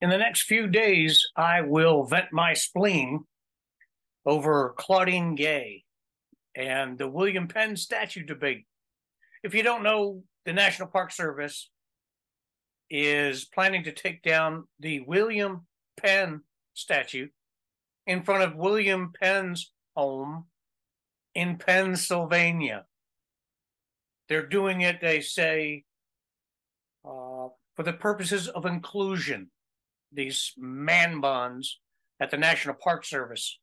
In the next few days, I will vent my spleen over Claudine Gay and the William Penn statue debate. If you don't know, the National Park Service is planning to take down the William Penn statue in front of William Penn's home in Pennsylvania. They're doing it, they say, uh, for the purposes of inclusion. These man buns at the National Park Service.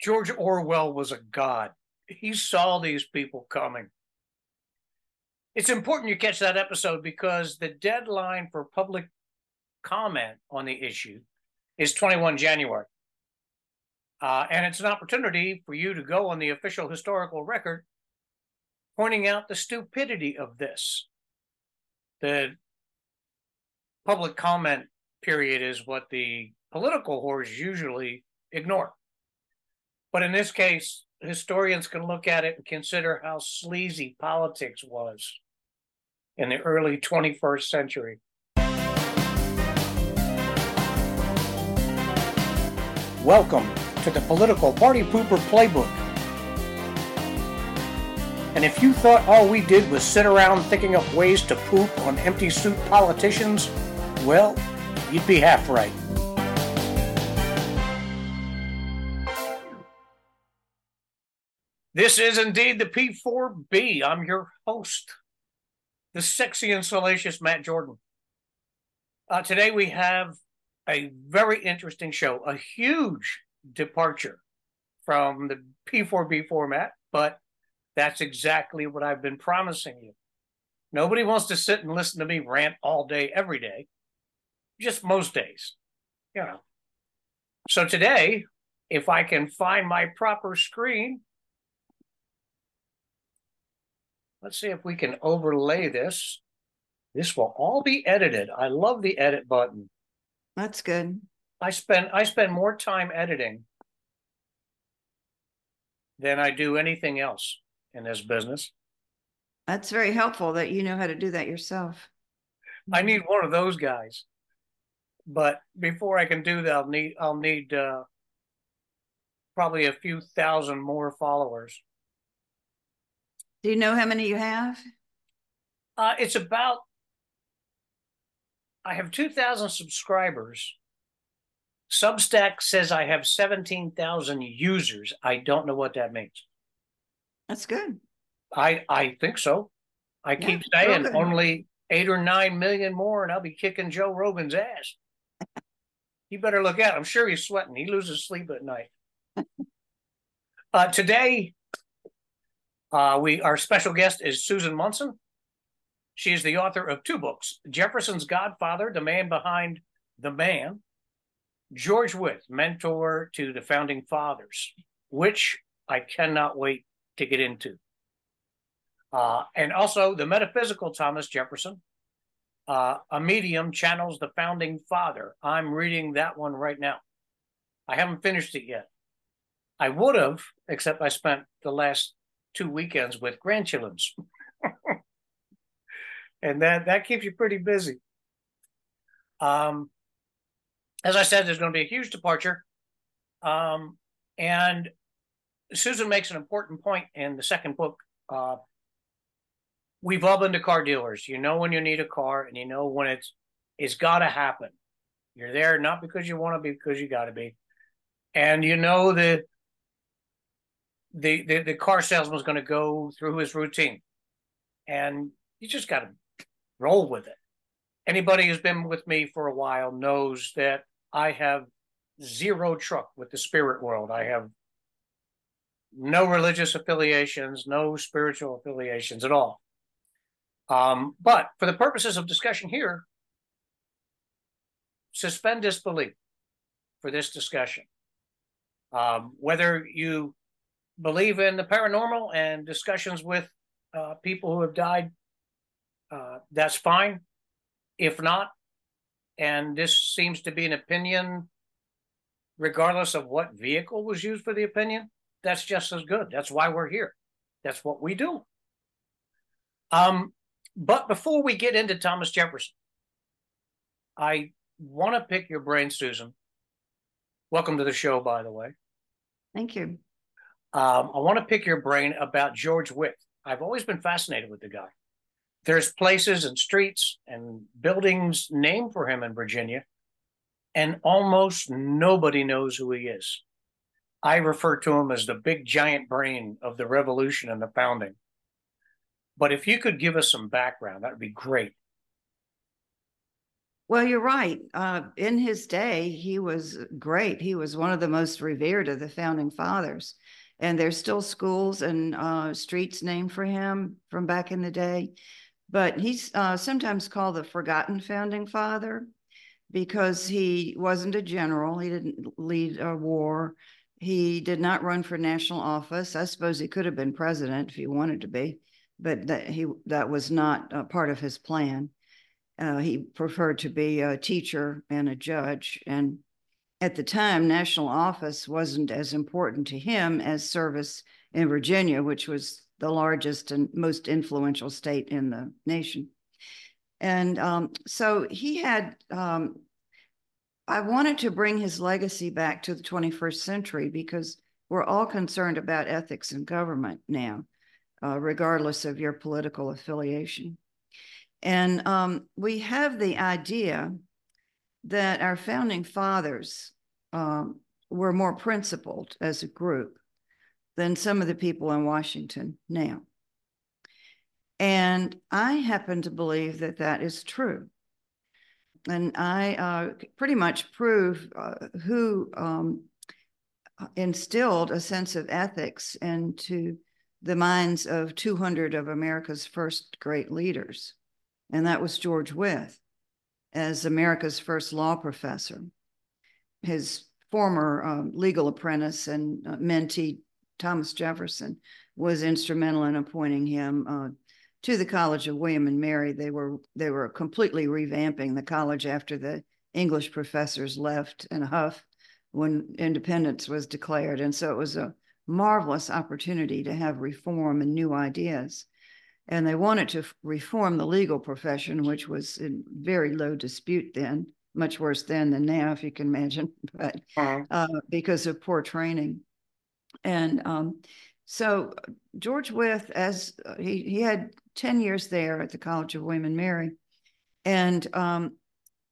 George Orwell was a god. He saw these people coming. It's important you catch that episode because the deadline for public comment on the issue is 21 January. Uh, and it's an opportunity for you to go on the official historical record pointing out the stupidity of this. The public comment period is what the political whores usually ignore. But in this case, historians can look at it and consider how sleazy politics was in the early 21st century. Welcome to the Political Party Pooper Playbook. And if you thought all we did was sit around thinking up ways to poop on empty suit politicians, well, you'd be half right. This is indeed the P4B. I'm your host, the sexy and salacious Matt Jordan. Uh, today we have a very interesting show, a huge departure from the P4B format, but that's exactly what I've been promising you. Nobody wants to sit and listen to me rant all day, every day, just most days, you know. So today, if I can find my proper screen, let's see if we can overlay this. This will all be edited. I love the edit button. That's good. I spend I spend more time editing than I do anything else in this business. That's very helpful that you know how to do that yourself. I need one of those guys. But before I can do that, I'll need I'll need uh, probably a few thousand more followers. Do you know how many you have? Uh, it's about I have two thousand subscribers. Substack says I have seventeen thousand users. I don't know what that means. That's good. I I think so. I Yeah, keep saying only eight or nine million more, and I'll be kicking Joe Rogan's ass. You better look out. I'm sure he's sweating. He loses sleep at night. uh, today, uh, we our special guest is Susan Munson. She is the author of two books: Jefferson's Godfather, the man behind the man, George Wythe, mentor to the founding fathers, which I cannot wait to get into. Uh, and also the metaphysical Thomas Jefferson. Uh, a medium channels the founding father. I'm reading that one right now. I haven't finished it yet. I would have, except I spent the last two weekends with grandchildrens. and that, that keeps you pretty busy. Um, as I said, there's going to be a huge departure. Um, and Susan makes an important point in the second book. Uh, we've all been to car dealers. You know when you need a car, and you know when it's it's got to happen. You're there not because you want to be, because you got to be, and you know that the the, the car salesman's going to go through his routine, and you just got to roll with it. Anybody who's been with me for a while knows that I have zero truck with the spirit world. I have no religious affiliations, no spiritual affiliations at all. Um, but for the purposes of discussion here, suspend disbelief for this discussion. Um, whether you believe in the paranormal and discussions with uh, people who have died, uh, that's fine. If not, and this seems to be an opinion, regardless of what vehicle was used for the opinion, that's just as good. That's why we're here. That's what we do. Um, but before we get into Thomas Jefferson, I want to pick your brain, Susan. Welcome to the show, by the way. Thank you. Um, I want to pick your brain about George Wythe. I've always been fascinated with the guy. There's places and streets and buildings named for him in Virginia, and almost nobody knows who he is. I refer to him as the big giant brain of the revolution and the founding. But if you could give us some background, that would be great. Well, you're right. Uh, in his day, he was great. He was one of the most revered of the founding fathers. And there's still schools and uh, streets named for him from back in the day. But he's uh, sometimes called the forgotten founding father because he wasn't a general. He didn't lead a war. He did not run for national office. I suppose he could have been president if he wanted to be, but that he that was not part of his plan. Uh, he preferred to be a teacher and a judge. And at the time, national office wasn't as important to him as service in Virginia, which was the largest and most influential state in the nation. And um, so he had, um, I wanted to bring his legacy back to the 21st century because we're all concerned about ethics in government now, uh, regardless of your political affiliation. And um, we have the idea that our founding fathers um, were more principled as a group than some of the people in Washington now. And I happen to believe that that is true. And I uh, pretty much prove uh, who um, instilled a sense of ethics into the minds of 200 of America's first great leaders and that was George Wythe as America's first law professor. His former um, legal apprentice and uh, mentee, Thomas Jefferson, was instrumental in appointing him uh, to the College of William and Mary. They were they were completely revamping the college after the English professors left in a huff when independence was declared, and so it was a marvelous opportunity to have reform and new ideas and they wanted to reform the legal profession, which was in very low dispute then, much worse then than now, if you can imagine, but uh, because of poor training. And um, so George Wythe, as uh, he, he had 10 years there at the College of William and Mary. And um,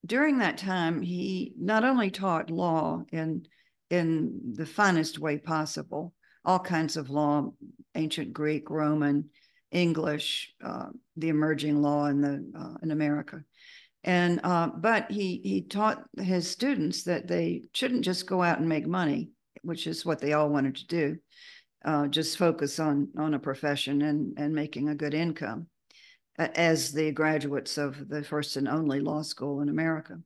during that time, he not only taught law in, in the finest way possible, all kinds of law, ancient Greek, Roman, English, uh, the emerging law in the uh, in America, and uh, but he he taught his students that they shouldn't just go out and make money, which is what they all wanted to do, uh, just focus on on a profession and and making a good income, as the graduates of the first and only law school in America.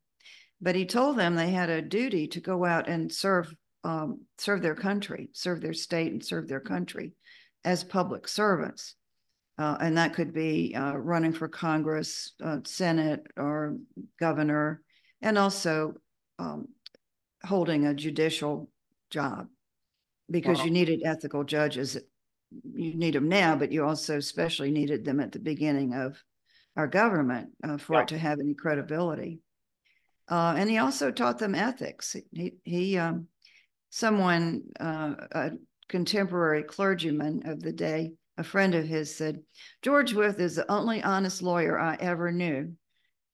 But he told them they had a duty to go out and serve um, serve their country, serve their state, and serve their country as public servants uh, and that could be uh, running for Congress, uh, Senate, or governor, and also um, holding a judicial job because you needed ethical judges. You need them now, but you also especially needed them at the beginning of our government uh, for yeah. it to have any credibility. Uh, and he also taught them ethics. He, he um, someone, uh, a contemporary clergyman of the day, a friend of his said, George Wythe is the only honest lawyer I ever knew.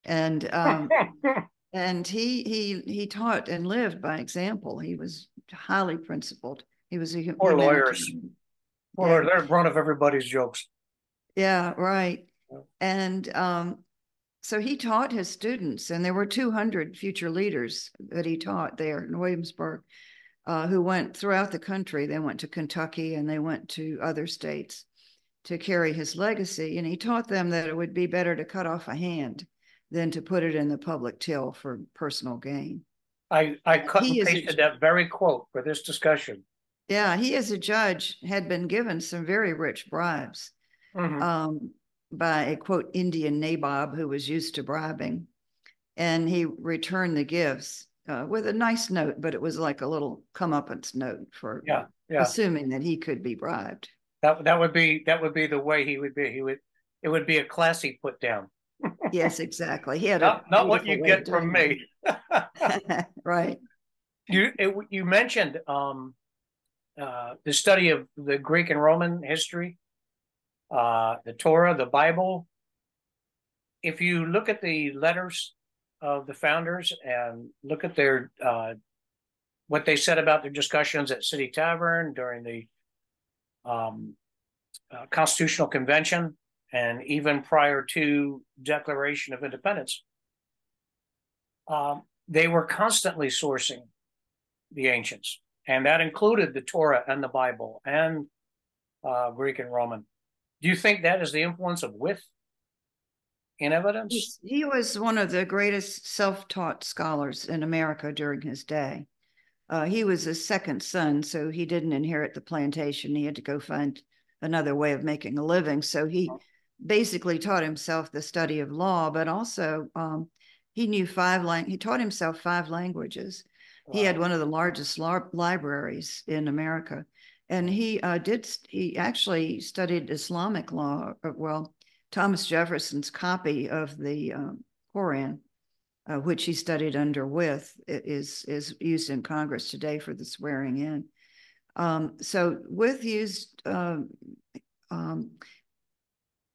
And um, and he he he taught and lived by example. He was highly principled. He was a poor lawyers. Poor, yeah. they're one of everybody's jokes. Yeah, right. And um, so he taught his students, and there were 200 future leaders that he taught there in Williamsburg, uh, who went throughout the country. They went to Kentucky and they went to other states to carry his legacy. And he taught them that it would be better to cut off a hand than to put it in the public till for personal gain. I, I cut he and pasted that very quote for this discussion. Yeah, he as a judge had been given some very rich bribes mm-hmm. um, by a quote Indian nabob who was used to bribing. And he returned the gifts uh, with a nice note, but it was like a little comeuppance note for yeah, yeah. assuming that he could be bribed. That that would be that would be the way he would be. He would it would be a classy put down. Yes, exactly. He had not, a not what you beautiful way of get from me. right. You it, you mentioned um, uh, the study of the Greek and Roman history, uh, the Torah, the Bible. If you look at the letters of the founders and look at their uh, what they said about their discussions at City Tavern during the um, uh, Constitutional Convention and even prior to Declaration of Independence, um, they were constantly sourcing the ancients, and that included the Torah and the Bible and uh, Greek and Roman. Do you think that is the influence of Wythe in evidence? He was one of the greatest self-taught scholars in America during his day. Uh, he was a second son, so he didn't inherit the plantation. He had to go find another way of making a living. So he basically taught himself the study of law, but also um, he knew five lang. He taught himself five languages. Wow. He had one of the largest libraries in America, and he uh, did. He actually studied Islamic law. Uh, well, Thomas Jefferson's copy of the um, Koran, uh, which he studied under Wythe, is is used in Congress today for the swearing in. Um, so Wythe used. Um, um,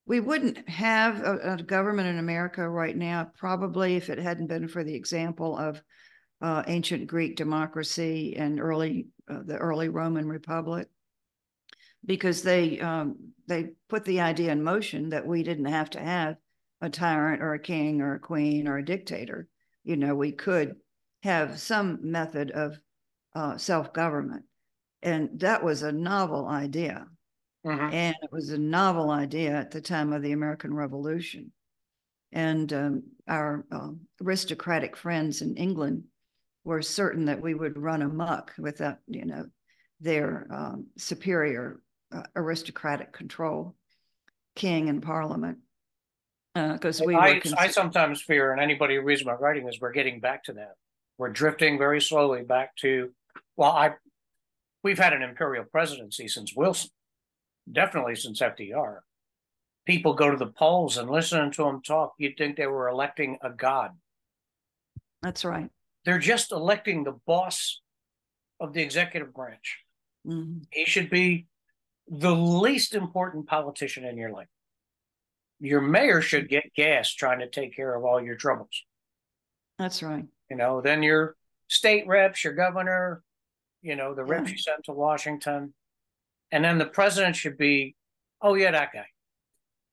we wouldn't have a, a, government in America right now, probably if it hadn't been for the example of uh, ancient Greek democracy and early uh, the early Roman Republic, because they um, they put the idea in motion that we didn't have to have a tyrant or a king or a queen or a dictator. You know, we could have some method of uh, self government, and that was a novel idea. Mm-hmm. And it was a novel idea at the time of the American Revolution. And um, our uh, aristocratic friends in England were certain that we would run amok without, you know, their um, superior uh, aristocratic control, king and parliament. Because uh, we I, I sometimes fear, and anybody who reads my writing is we're getting back to that. We're drifting very slowly back to, well, I, we've had an imperial presidency since Wilson, definitely since FDR. People go to the polls and listen to them talk. You'd think they were electing a god. That's right. They're just electing the boss of the executive branch. Mm-hmm. He should be the least important politician in your life. Your mayor should get gas trying to take care of all your troubles. That's right. You know, then your state reps, your governor, you know, the yeah. reps you sent to Washington. And then the president should be, oh yeah, that guy.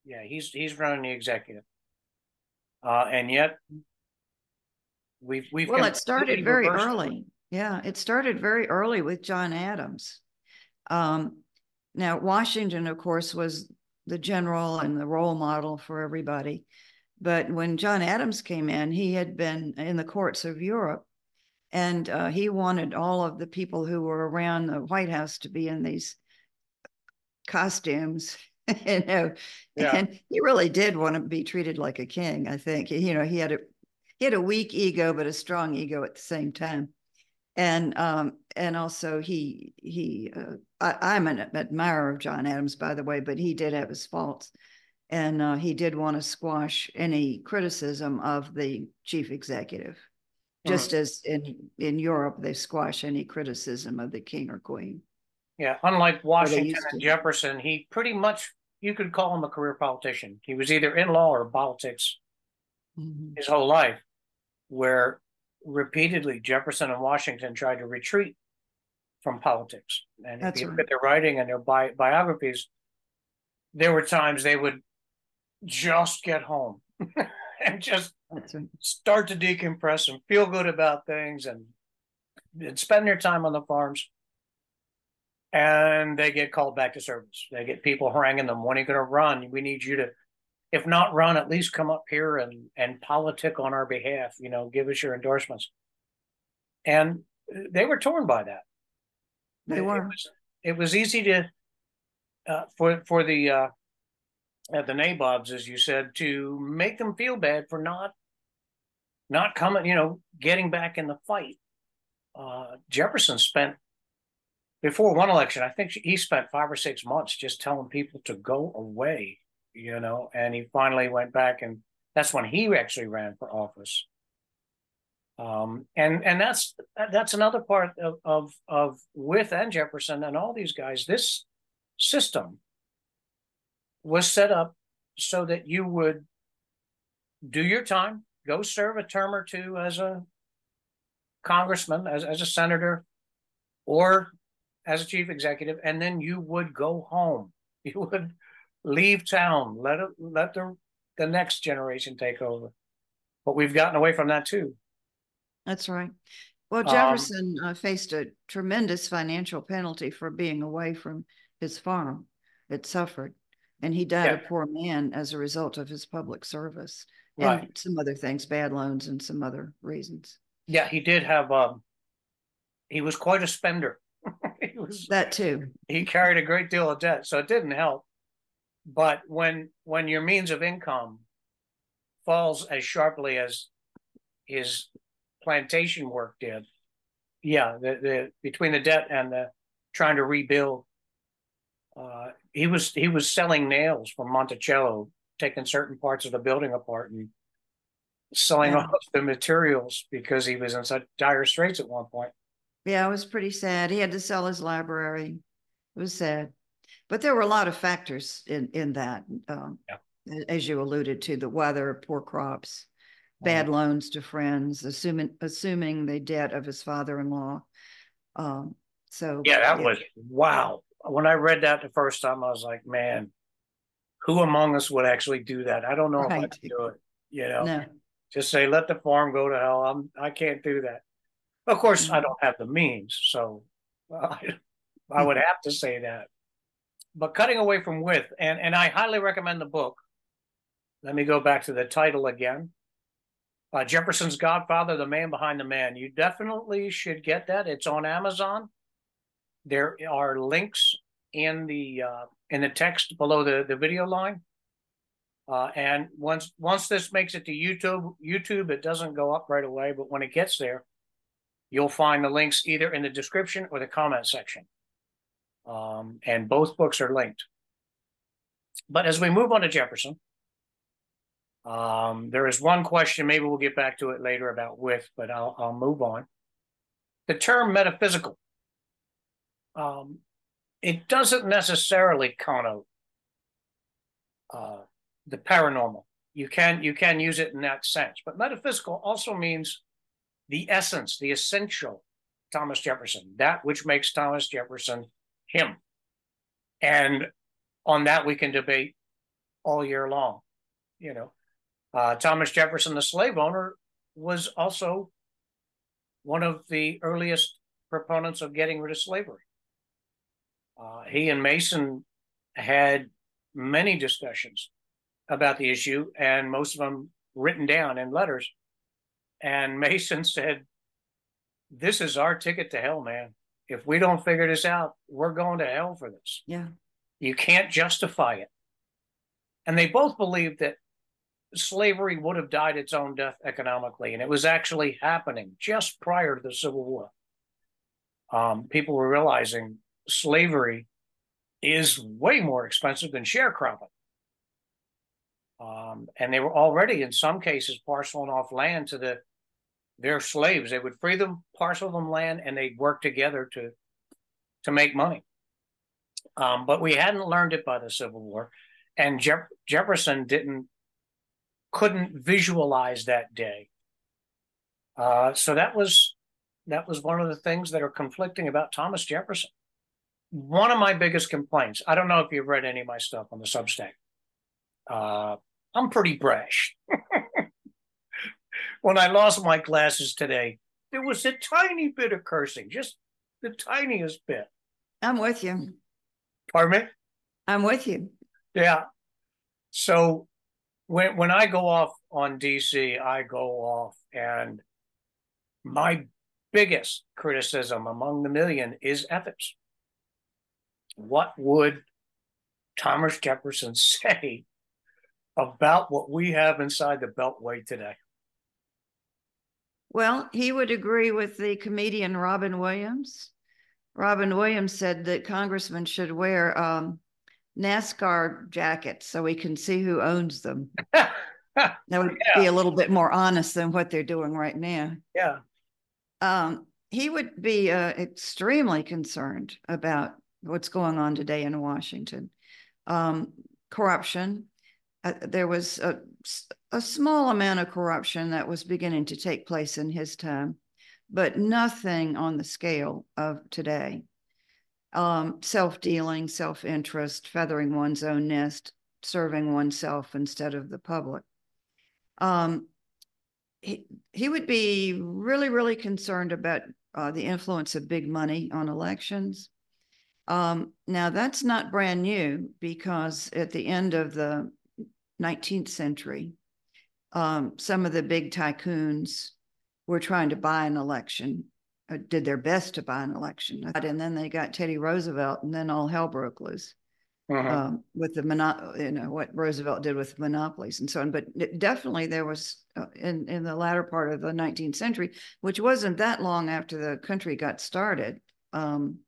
Yeah, he's he's running the executive. Uh, and yet We've we've well, it started very early. Yeah, it started very early with John Adams. Um, now, Washington, of course, was the general and the role model for everybody. But when John Adams came in, he had been in the courts of Europe, and uh, he wanted all of the people who were around the White House to be in these costumes. you know, yeah. and he really did want to be treated like a king. I think you know he had a he had a weak ego but a strong ego at the same time and um and also he he uh, I, am an admirer of john adams by the way but he did have his faults. And uh, he did want to squash any criticism of the chief executive. Just as in in europe they squash any criticism of the king or queen. Yeah unlike washington and jefferson he pretty much you could call him a career politician. He was either in law or politics mm-hmm. his whole life where repeatedly Jefferson and Washington tried to retreat from politics. And That's if you right. look at their writing and their bi- biographies, there were times they would just get home and just right. start to decompress and feel good about things and, and spend their time on the farms. And they get called back to service. They get people haranguing them. When are you going to run? We need you to if not run, at least come up here and and politic on our behalf. You know, give us your endorsements. And they were torn by that. They were. It was, it was easy to uh, for for the uh, uh, the nabobs, as you said, to make them feel bad for not not coming. You know, getting back in the fight. Uh, Jefferson spent before one election. I think he spent five or six months just telling people to go away you know, and he finally went back and That's when he actually ran for office. Um, and and that's that's another part of of of Wythe and Jefferson and all these guys. This system was set up so that you would do your time, go serve a term or two as a congressman, as, as a senator, or as a chief executive, and then you would go home. You would leave town, let it let the the next generation take over. But we've gotten away from that too. That's right. Well, Um, Jefferson uh, faced a tremendous financial penalty for being away from his farm. It suffered, and he died a poor man as a result of his public service Right. and some other things, bad loans and some other reasons. Yeah, he did have um he was quite a spender. he was That too. he carried a great deal of debt, so it didn't help. But when when your means of income falls as sharply as his plantation work did, yeah, the, the between the debt and the trying to rebuild, uh, he was he was selling nails from Monticello, taking certain parts of the building apart and selling Yeah. off the materials because he was in such dire straits at one point. Yeah, it was pretty sad. He had to sell his library. It was sad. But there were a lot of factors in, in that. Um, Yeah. As you alluded to, the weather, poor crops, bad loans to friends, assuming, assuming the debt of his father-in-law. Um, so. Yeah, that was wow. When I read that the first time, I was like, man, who among us would actually do that? I don't know if I Right. could do it. You know, No, just say let the farm go to hell. I'm I can't do that. Of course, I Mhm. don't have the means, so I, I would have to say that. But cutting away from Wythe, and and I highly recommend the book. Let me go back to the title again. Uh, Jefferson's Godfather, the man behind the man. You definitely should get that. It's on Amazon. There are links in the uh, in the text below the the video line. Uh, and once once this makes it to YouTube, YouTube it doesn't go up right away, but when it gets there, you'll find the links either in the description or the comment section. Um, and both books are linked. But as we move on to Jefferson, um, there is one question. Maybe we'll get back to it later about Wythe, but I'll I'll move on. The term metaphysical. Um, it doesn't necessarily connote uh, the paranormal. You can you can use it in that sense, but metaphysical also means the essence, the essential Thomas Jefferson, that which makes Thomas Jefferson him. And on that we can debate all year long. You know, uh, Thomas Jefferson, the slave owner, was also one of the earliest proponents of getting rid of slavery. Uh, he and Mason had many discussions about the issue, and most of them written down in letters. And Mason said, This is our ticket to hell, man. If we don't figure this out, we're going to hell for this. yeah, You can't justify it. And they both believed that slavery would have died its own death economically, and it was actually happening just prior to the Civil War. Um, people were realizing slavery is way more expensive than sharecropping. Um, and they were already, in some cases, parceling off land to the their slaves. They would free them, parcel them land, and they'd work together to to make money. Um, but we hadn't learned it by the Civil War, and Jeff- Jefferson didn't couldn't visualize that day. Uh, so that was that was one of the things that are conflicting about Thomas Jefferson. One of my biggest complaints. I don't know if you've read any of my stuff on the Substack. Uh, I'm pretty brash. when I lost my glasses today, there was a tiny bit of cursing, just the tiniest bit. I'm with you. Pardon me? I'm with you. Yeah. So when when I go off on DC, I go off and my biggest criticism among the million is ethics. What would Thomas Jefferson say about what we have inside the Beltway today? Well, he would agree with the comedian Robin Williams. Robin Williams said that congressmen should wear um, NASCAR jackets so we can see who owns them. That would be a little bit more honest than what they're doing right now. Yeah. Um, he would be uh, extremely concerned about what's going on today in Washington. Um, corruption. Uh, there was a, a small amount of corruption that was beginning to take place in his time, but nothing on the scale of today. Um, self dealing, self interest, feathering one's own nest, serving oneself instead of the public. Um, he, he would be really, really concerned about uh, the influence of big money on elections. Um, now, that's not brand new because at the end of the 19th century, um, some of the big tycoons were trying to buy an election, uh, did their best to buy an election. And then they got Teddy Roosevelt, and then all hell broke loose. Mhm. Um, with the mono, you know, what Roosevelt did with monopolies and so on. But it- definitely there was uh, in, in the latter part of the nineteenth century, which wasn't that long after the country got started. Um,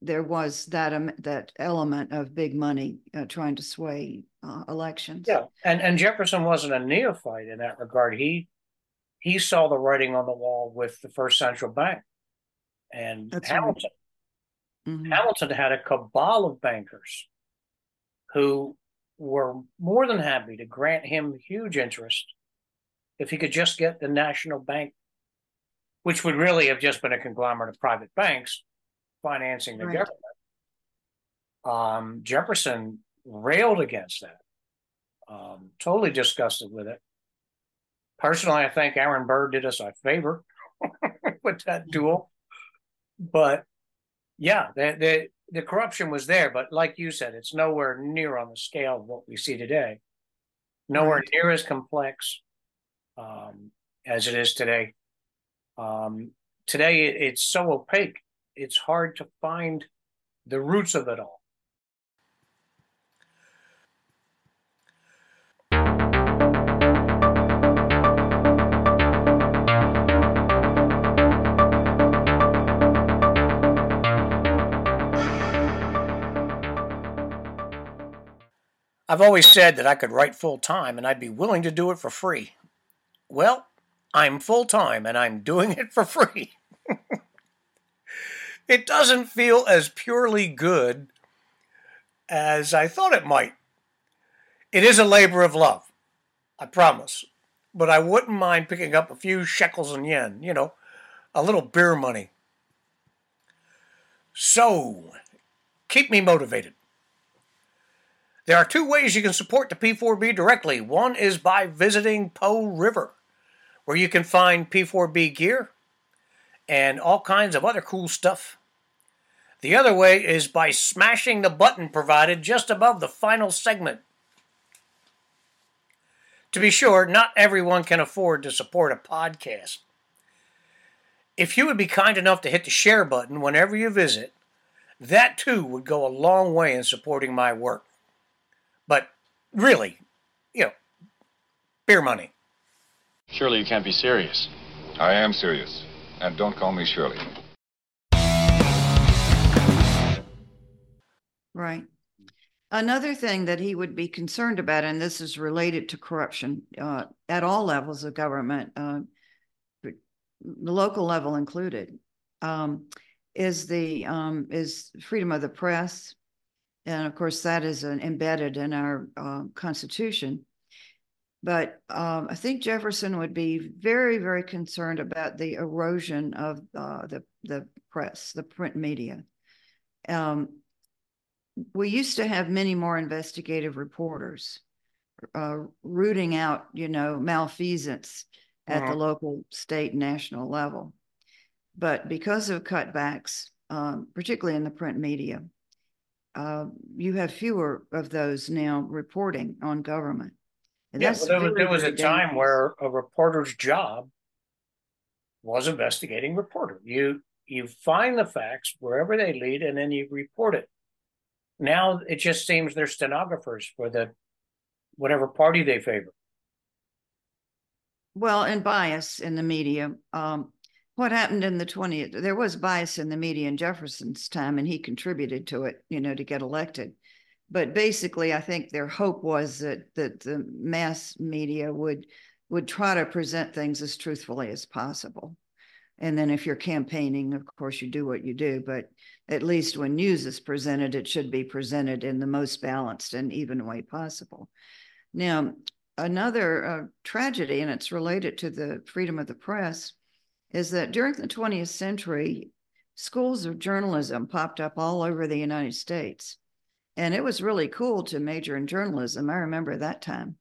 there was that, um, that element of big money, uh, trying to sway, uh, elections. Yeah, and and Jefferson wasn't a neophyte in that regard. He he saw the writing on the wall with the First Central Bank, and That's right. Hamilton. Mhm. Hamilton had a cabal of bankers who were more than happy to grant him huge interest if he could just get the national bank, which would really have just been a conglomerate of private banks financing the Right. government. Um, Jefferson railed against that, um, totally disgusted with it. Personally, I think Aaron Burr did us a favor with that duel, but yeah, the, the the corruption was there, but like you said, it's nowhere near on the scale of what we see today. Nowhere Right. near as complex um, as it is today. Um, today, it, it's so opaque; it's hard to find the roots of it all. I've always said that I could write full time and I'd be willing to do it for free. Well, I'm full time and I'm doing it for free. it doesn't feel as purely good as I thought it might. It is a labor of love, I promise. But I wouldn't mind picking up a few shekels and yen, you know, a little beer money. So, keep me motivated. There are two ways you can support the P4B directly. One is by visiting Po River, where you can find P4B gear and all kinds of other cool stuff. The other way is by smashing the button provided just above the final segment. To be sure, not everyone can afford to support a podcast. If you would be kind enough to hit the share button whenever you visit, that too would go a long way in supporting my work. But really, you know, beer money. Surely you can't be serious. I am serious. And don't call me Shirley. Right. Another thing that he would be concerned about, and this is related to corruption uh, at all levels of government, uh, the local level included, um, is the um, is freedom of the press, and of course that is an, embedded in our uh, Constitution. But um, I think Jefferson would be very, very concerned about the erosion of uh, the the press, the print media. Um, we used to have many more investigative reporters uh, rooting out, you know, malfeasance at the local, state, national level. But because of cutbacks, um, particularly in the print media, uh, you have fewer of those now reporting on government. And Yeah, well, there, was, there was a time where a reporter's job was investigating reporter. You you find the facts wherever they lead, and then you report it. Now it just seems they're stenographers for the whatever party they favor. Well, and bias in the media. Um, what happened in the 20th, there was bias in the media in Jefferson's time, and he contributed to it, you know, to get elected. but basically, I think their hope was that, that the mass media would, would try to present things as truthfully as possible. And then if you're campaigning, of course, you do what you do, but at least when news is presented, it should be presented in the most balanced and even way possible. Now, another uh, tragedy, and it's related to the freedom of the press, is that during the 20th century, schools of journalism popped up all over the United States. And it was really cool to major in journalism. I remember that time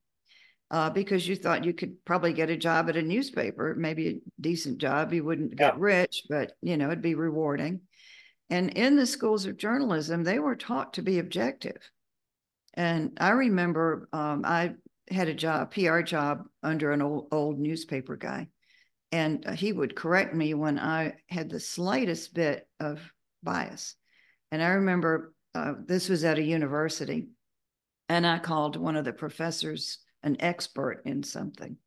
uh, because you thought you could probably get a job at a newspaper, maybe a decent job. You wouldn't get rich, but you know, it'd be rewarding. And in the schools of journalism, they were taught to be objective. And I remember um, I had a job, PR job under an old, old newspaper guy. And uh, he would correct me when I had the slightest bit of bias. And I remember uh, this was at a university, and I called one of the professors an expert in something.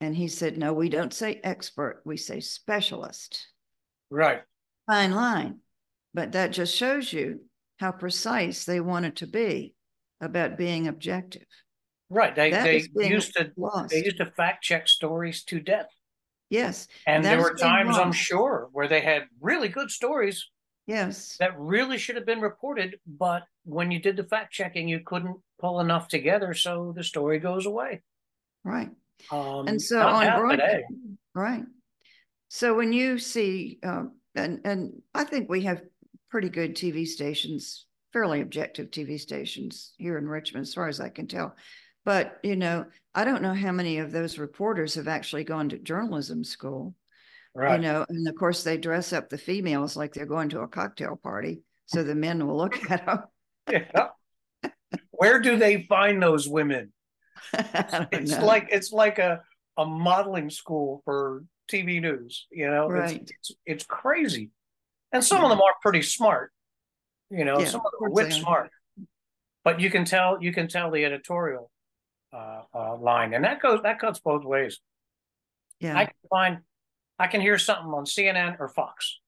And he said, No, we don't say expert, we say specialist. Right. Fine line. But that just shows you how precise they wanted to be about being objective. Right. They That they used to Lost. they used to fact check stories to death. Yes, And there were times I'm sure where they had really good stories yes, that really should have been reported, but when you did the fact checking, you couldn't pull enough together, so the story goes away. right. Um, And so on broadcast, right. So when you see, um, and and I think we have pretty good TV stations, fairly objective TV stations here in Richmond, as far as I can tell. But you know, I don't know how many of those reporters have actually gone to journalism school. Right. You know, and of course they dress up the females like they're going to a cocktail party, so the men will look at them. Yeah. Where do they find those women? It's know. like it's like a a modeling school for TV news. You know, it's, Right. it's it's crazy, and some of them are pretty smart. You know, Yeah, some of them are course wit they are. smart, but you can tell you can tell the editorial uh, uh, line, and that goes that cuts both ways. Yeah, I can find, I can hear something on CNN or Fox.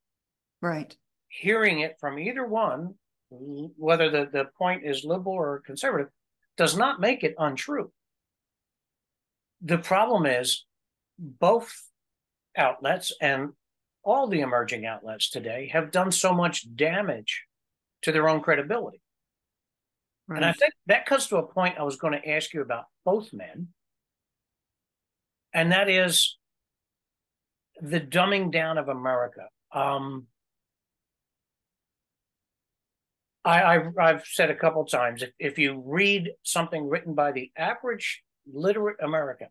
right. Hearing it from either one, whether the, the point is liberal or conservative, does not make it untrue. The problem is both outlets and all the emerging outlets today have done so much damage to their own credibility. And I think that comes to a point I was going to ask you about both men. And that is the dumbing down of America. Um, I, I've, I've said a couple times if, if you read something written by the average literate American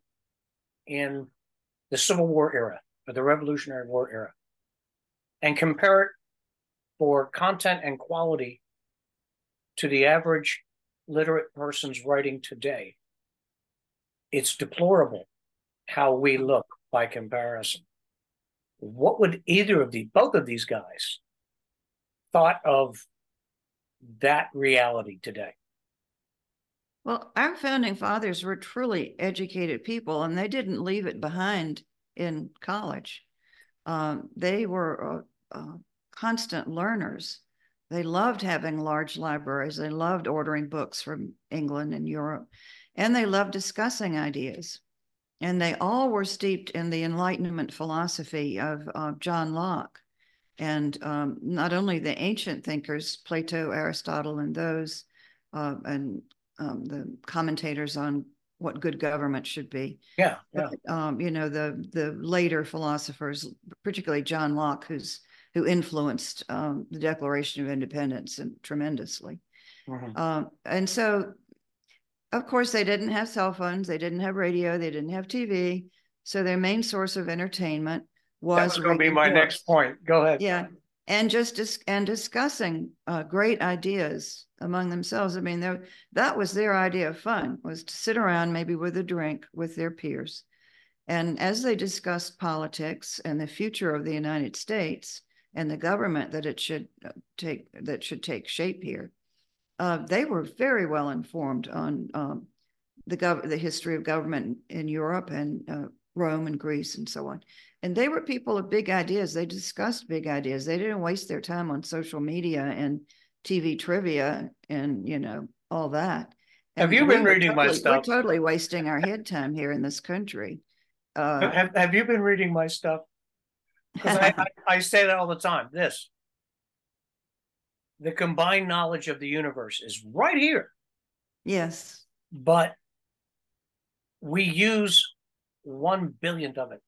in the Civil War era or the Revolutionary War era and compare it for content and quality to the average literate person's writing today, it's deplorable how we look by comparison. What would either of the both of these guys thought of that reality today? Well, our founding fathers were truly educated people, and they didn't leave it behind in college. Um, they were uh, uh, constant learners. They loved having large libraries. They loved ordering books from England and Europe, and they loved discussing ideas. And they all were steeped in the Enlightenment philosophy of uh, John Locke. And um, not only the ancient thinkers, Plato, Aristotle, and those, uh, and um, the commentators on what good government should be. Yeah, yeah. But, um, you know, the the later philosophers, particularly John Locke, who's who influenced um, the Declaration of Independence and tremendously. Mhm. Um, and so, of course, they didn't have cell phones, they didn't have radio, they didn't have TV. So their main source of entertainment was going to be my next point. Go ahead. Yeah, and just dis- and discussing uh, great ideas among themselves. I mean, that was their idea of fun was to sit around maybe with a drink with their peers, and as they discussed politics and the future of the United States and the government that it should uh, take that should take shape here, uh, they were very well informed on um, the gov- the history of government in Europe and uh, Rome and Greece and so on. And they were people of big ideas. They discussed big ideas. They didn't waste their time on social media and TV trivia and, you know, all that. Have you been reading my stuff? We're totally wasting our head time here in this country. Uh, Have, have you been reading my stuff? Because I, I, I say that all the time. This. The combined knowledge of the universe is right here, yes, but we use one billionth of it.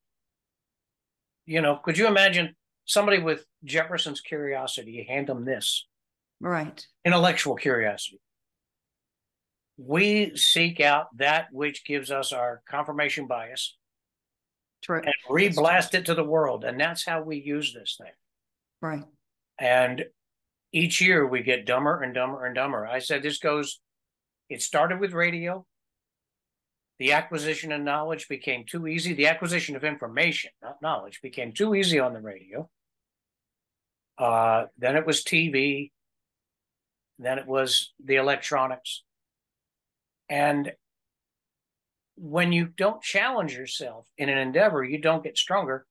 You know, could you imagine somebody with Jefferson's curiosity? You hand them this right. intellectual curiosity. We seek out that which gives us our confirmation bias True. and reblast it to the world. And that's how we use this thing. Right. And each year we get dumber and dumber and dumber. I said this goes, it started with radio. The acquisition of knowledge became too easy. The acquisition of information, not knowledge, became too easy on the radio. Uh, then it was TV. Then it was the electronics. And when you don't challenge yourself in an endeavor, you don't get stronger.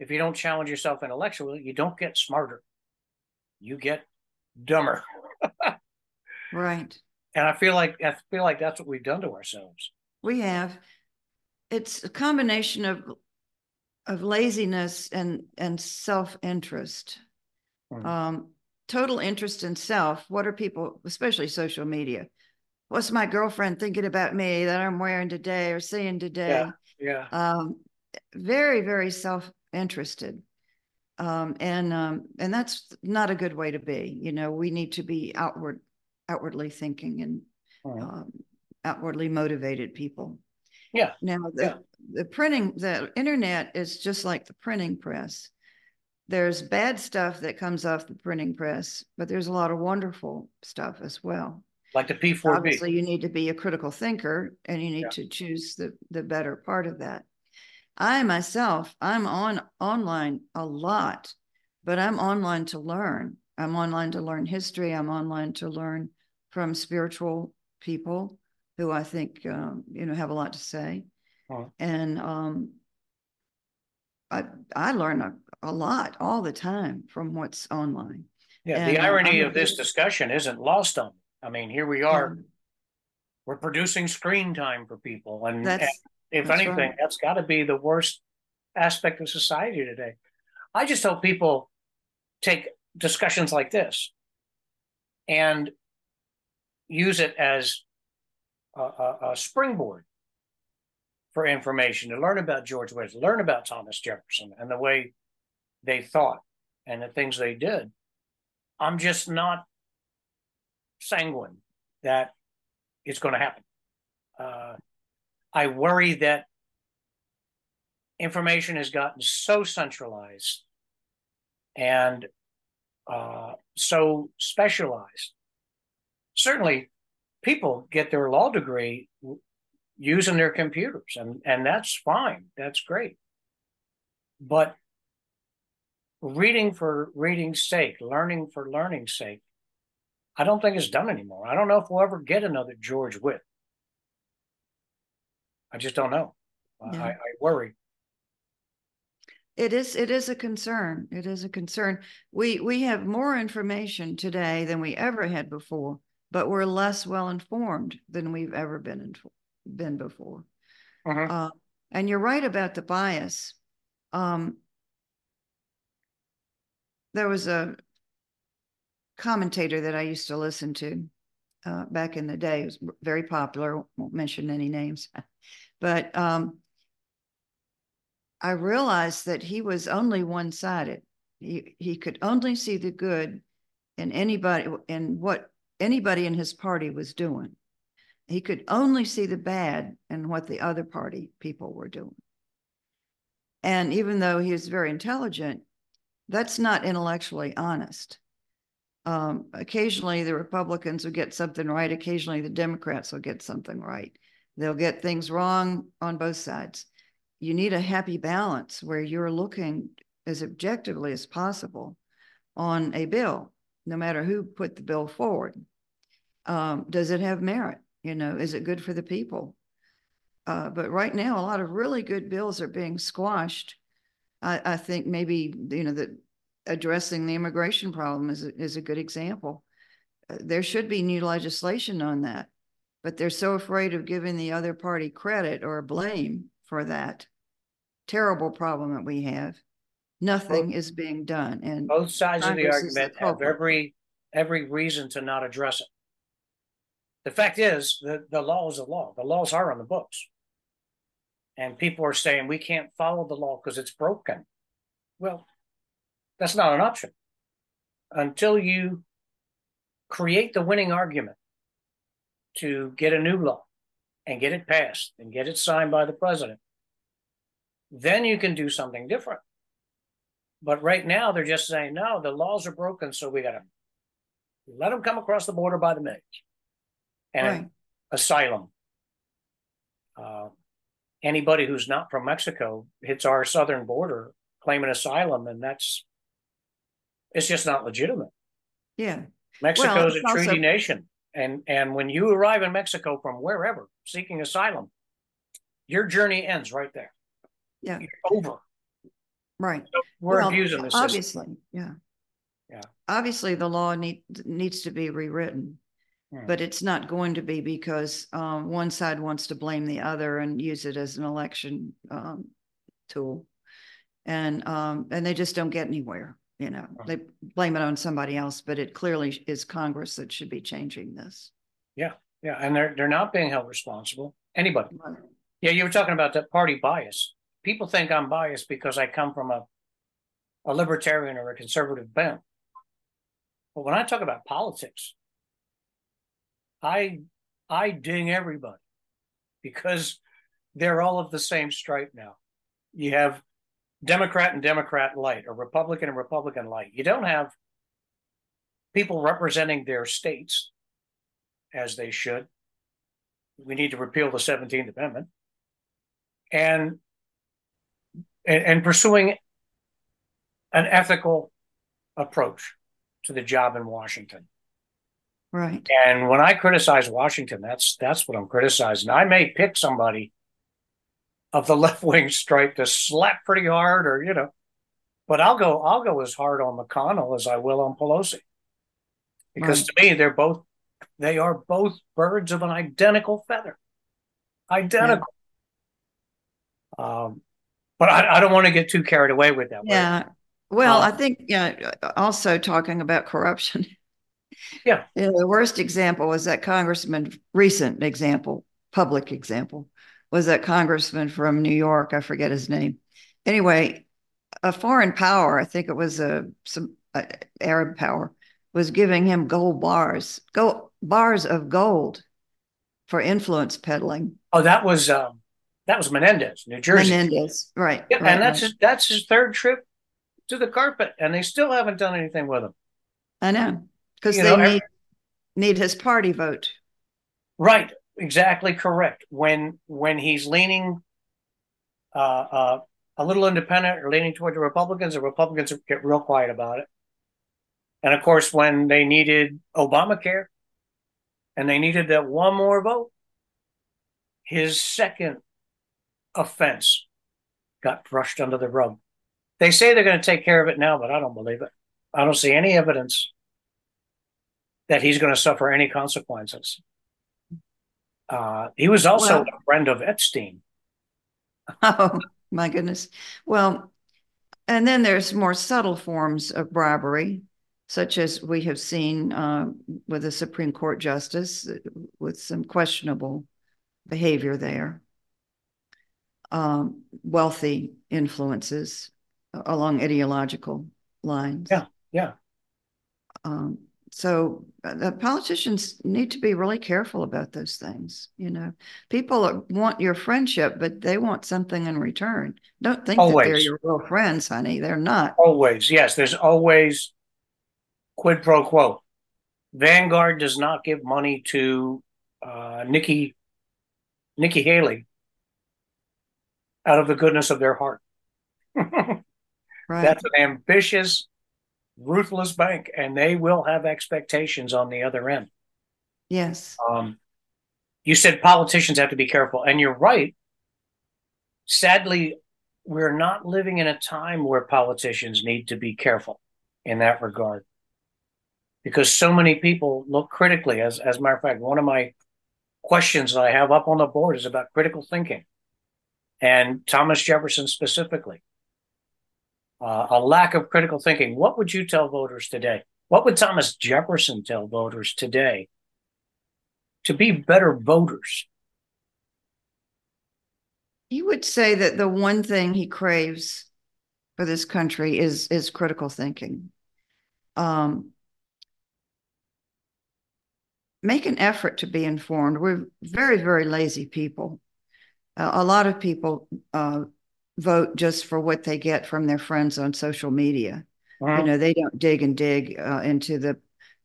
If you don't challenge yourself intellectually, you don't get smarter. You get dumber. Right. And I feel like I feel like that's what we've done to ourselves. We have. It's a combination of of laziness and and self-interest. Mhm. Um, total interest in self. What are people, especially social media? What's my girlfriend thinking about me that I'm wearing today or seeing today? Yeah. yeah. Um, very, very self-interested. Um, and um, and that's not a good way to be. You know, we need to be outward, outwardly thinking and Mhm. um, outwardly motivated people. Yeah, Now, the, yeah. the printing, the internet is just like the printing press. There's bad stuff that comes off the printing press, but there's a lot of wonderful stuff as well. Like the P4B. Obviously, you need to be a critical thinker and you need Yeah. to choose the, the better part of that. I myself, I'm on online a lot, but I'm online to learn. I'm online to learn history. I'm online to learn from spiritual people who I think, um, you know, have a lot to say. Huh. And um, I, I learn a, a lot all the time from what's online. Yeah, the and, uh, irony I'm of this big- discussion isn't lost on me. I mean, here we are, we're producing screen time for people. And, and if that's anything, right. that's got to be the worst aspect of society today. I just hope people take discussions like this and use it as a, a, a springboard for information to learn about George Washington, learn about Thomas Jefferson and the way they thought and the things they did. I'm just not sanguine that it's going to happen. Uh, I worry that information has gotten so centralized and uh, so specialized. Certainly, people get their law degree using their computers, and and that's fine. That's great. But reading for reading's sake, learning for learning's sake, I don't think it's done anymore. I don't know if we'll ever get another George Wythe. I just don't know. I-. I, I worry. It is, it is a concern. It is a concern. We, we have more information today than we ever had before, but we're less well informed than we've ever been in, been before. Mhm. Uh, and you're right about the bias. Um, there was a commentator that I used to listen to uh, back in the day. It was very popular. Won't mention any names, but um, I realized that he was only one-sided. He he could only see the good in anybody in what anybody in his party was doing. He could only see the bad in what the other party people were doing. And even though he was very intelligent, that's not intellectually honest. Um, occasionally, the Republicans will get something right. Occasionally, the Democrats will get something right. They'll get things wrong on both sides. You need a happy balance where you're looking as objectively as possible on a bill, no matter who put the bill forward. Um, does it have merit? You know, is it good for the people? Uh, but right now, a lot of really good bills are being squashed. I, I think maybe, you know, that addressing the immigration problem is, a- is a good example. uh, there should be new legislation on that. But they're so afraid of giving the other party credit or blame for that terrible problem that we have. Nothing is being done and Both sides of the Congress is the argument have every, every reason to not address it. The fact is, the, the law is the law. The laws are on the books. And people are saying we can't follow the law because it's broken. Well, that's not an option. Until you create the winning argument to get a new law and get it passed and get it signed by the president, then you can do something different. But right now, they're just saying, no, the laws are broken, so we got to let them come across the border by the millions. And Right. asylum. Uh, anybody who's not from Mexico hits our southern border claiming asylum, and that's it's just not legitimate. yeah, Mexico is a also- treaty nation, and and when you arrive in Mexico from wherever seeking asylum, your journey ends right there. Yeah. You're over. right. We're Well, abusing system. Obviously, yeah. Yeah. Obviously, the law need, needs to be rewritten. Hmm. But it's not going to be because um, one side wants to blame the other and use it as an election um, tool. And um, and they just don't get anywhere, you know, they blame it on somebody else, but it clearly is Congress that should be changing this. Yeah, yeah, and they're they're not being held responsible. Anybody. Yeah, you were talking about the party bias. People think I'm biased because I come from a a libertarian or a conservative bent. But when I talk about politics, I I ding everybody because they're all of the same stripe now. You have Democrat and Democrat light, or Republican and Republican light. You don't have people representing their states as they should. We need to repeal the 17th Amendment and and, and pursuing an ethical approach to the job in Washington. Right, And when I criticize Washington, that's that's what I'm criticizing. I may pick somebody of the left wing stripe to slap pretty hard, or you know, but I'll go I'll go as hard on McConnell as I will on Pelosi, because to me they're both they are both birds of an identical feather, identical. Um, but I, I don't want to get too carried away with that. yeah. Well, Um, I think, yeah, also talking about corruption. Yeah. You know, the worst example was that congressman, recent example, public example, was that congressman from New York. I forget his name. Anyway, a foreign power, I think it was a some uh, Arab power, was giving him gold bars, gold bars of gold for influence peddling. Oh, that was um, that was Menendez, New Jersey. Menendez, right? Yeah, right, and that's right. his, that's his third trip to the carpet, and they still haven't done anything with him. I know because they know, need need his party vote. Right, exactly correct. When when he's leaning uh, uh, a little independent or leaning toward the Republicans, the Republicans get real quiet about it. And of course, when they needed Obamacare and they needed that one more vote, his second offense got brushed under the rug. They say they're going to take care of it now, but I don't believe it. I don't see any evidence that he's going to suffer any consequences. Uh, he was also Well- a friend of Epstein. Oh, my goodness. Well, and then there's more subtle forms of bribery, such as we have seen uh, with a Supreme Court justice uh, with some questionable behavior there. Um, wealthy influences along ideological lines. Yeah, yeah. Um, so uh, the politicians need to be really careful about those things. You know, people want your friendship, but they want something in return. Don't think that they're your real friends, honey. They're not. Always, yes. There's always quid pro quo. Vanguard does not give money to uh, Nikki Nikki Haley out of the goodness of their heart. Right. That's an ambitious, ruthless bank, and they will have expectations on the other end. yes. Um, you said politicians have to be careful, and you're right. Sadly, we're not living in a time where politicians need to be careful in that regard. because so many people look critically. As as a matter of fact, one of my questions that I have up on the board is about critical thinking, and Thomas Jefferson specifically. Uh, a lack of critical thinking. What would you tell voters today? What would Thomas Jefferson tell voters today to be better voters? He would say that the one thing he craves for this country is is critical thinking. Um, make an effort to be informed. We're very, very lazy people. Uh, a lot of people uh, vote just for what they get from their friends on social media. Uh-huh. You know, they don't dig and dig uh, into the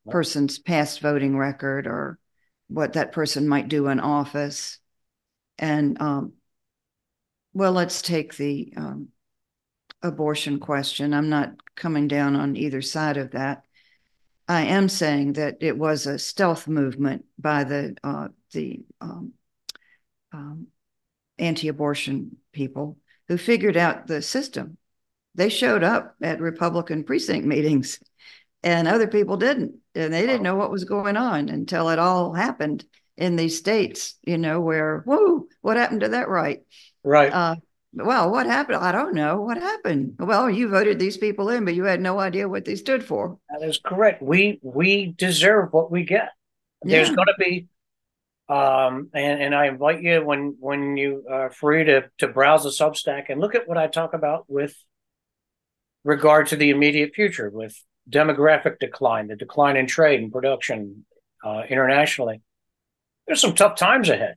person's past voting record or what that person might do in office. And um, well, let's take the um, abortion question. I'm not coming down on either side of that. I am saying that it was a stealth movement by the uh, the um, um, anti-abortion people who figured out the system. They showed up at Republican precinct meetings, and other people didn't, and they didn't know what was going on until it all happened in these states. You know, where whoa, what happened to that right? Right. Uh, well, what happened? I don't know. What happened? Well, you voted these people in, but you had no idea what they stood for. That is correct. We we deserve what we get. There's Yeah. going to be, um, and and I invite you when when you are free to to browse the Substack and look at what I talk about with regard to the immediate future, with demographic decline, the decline in trade and production uh, internationally. There's some tough times ahead.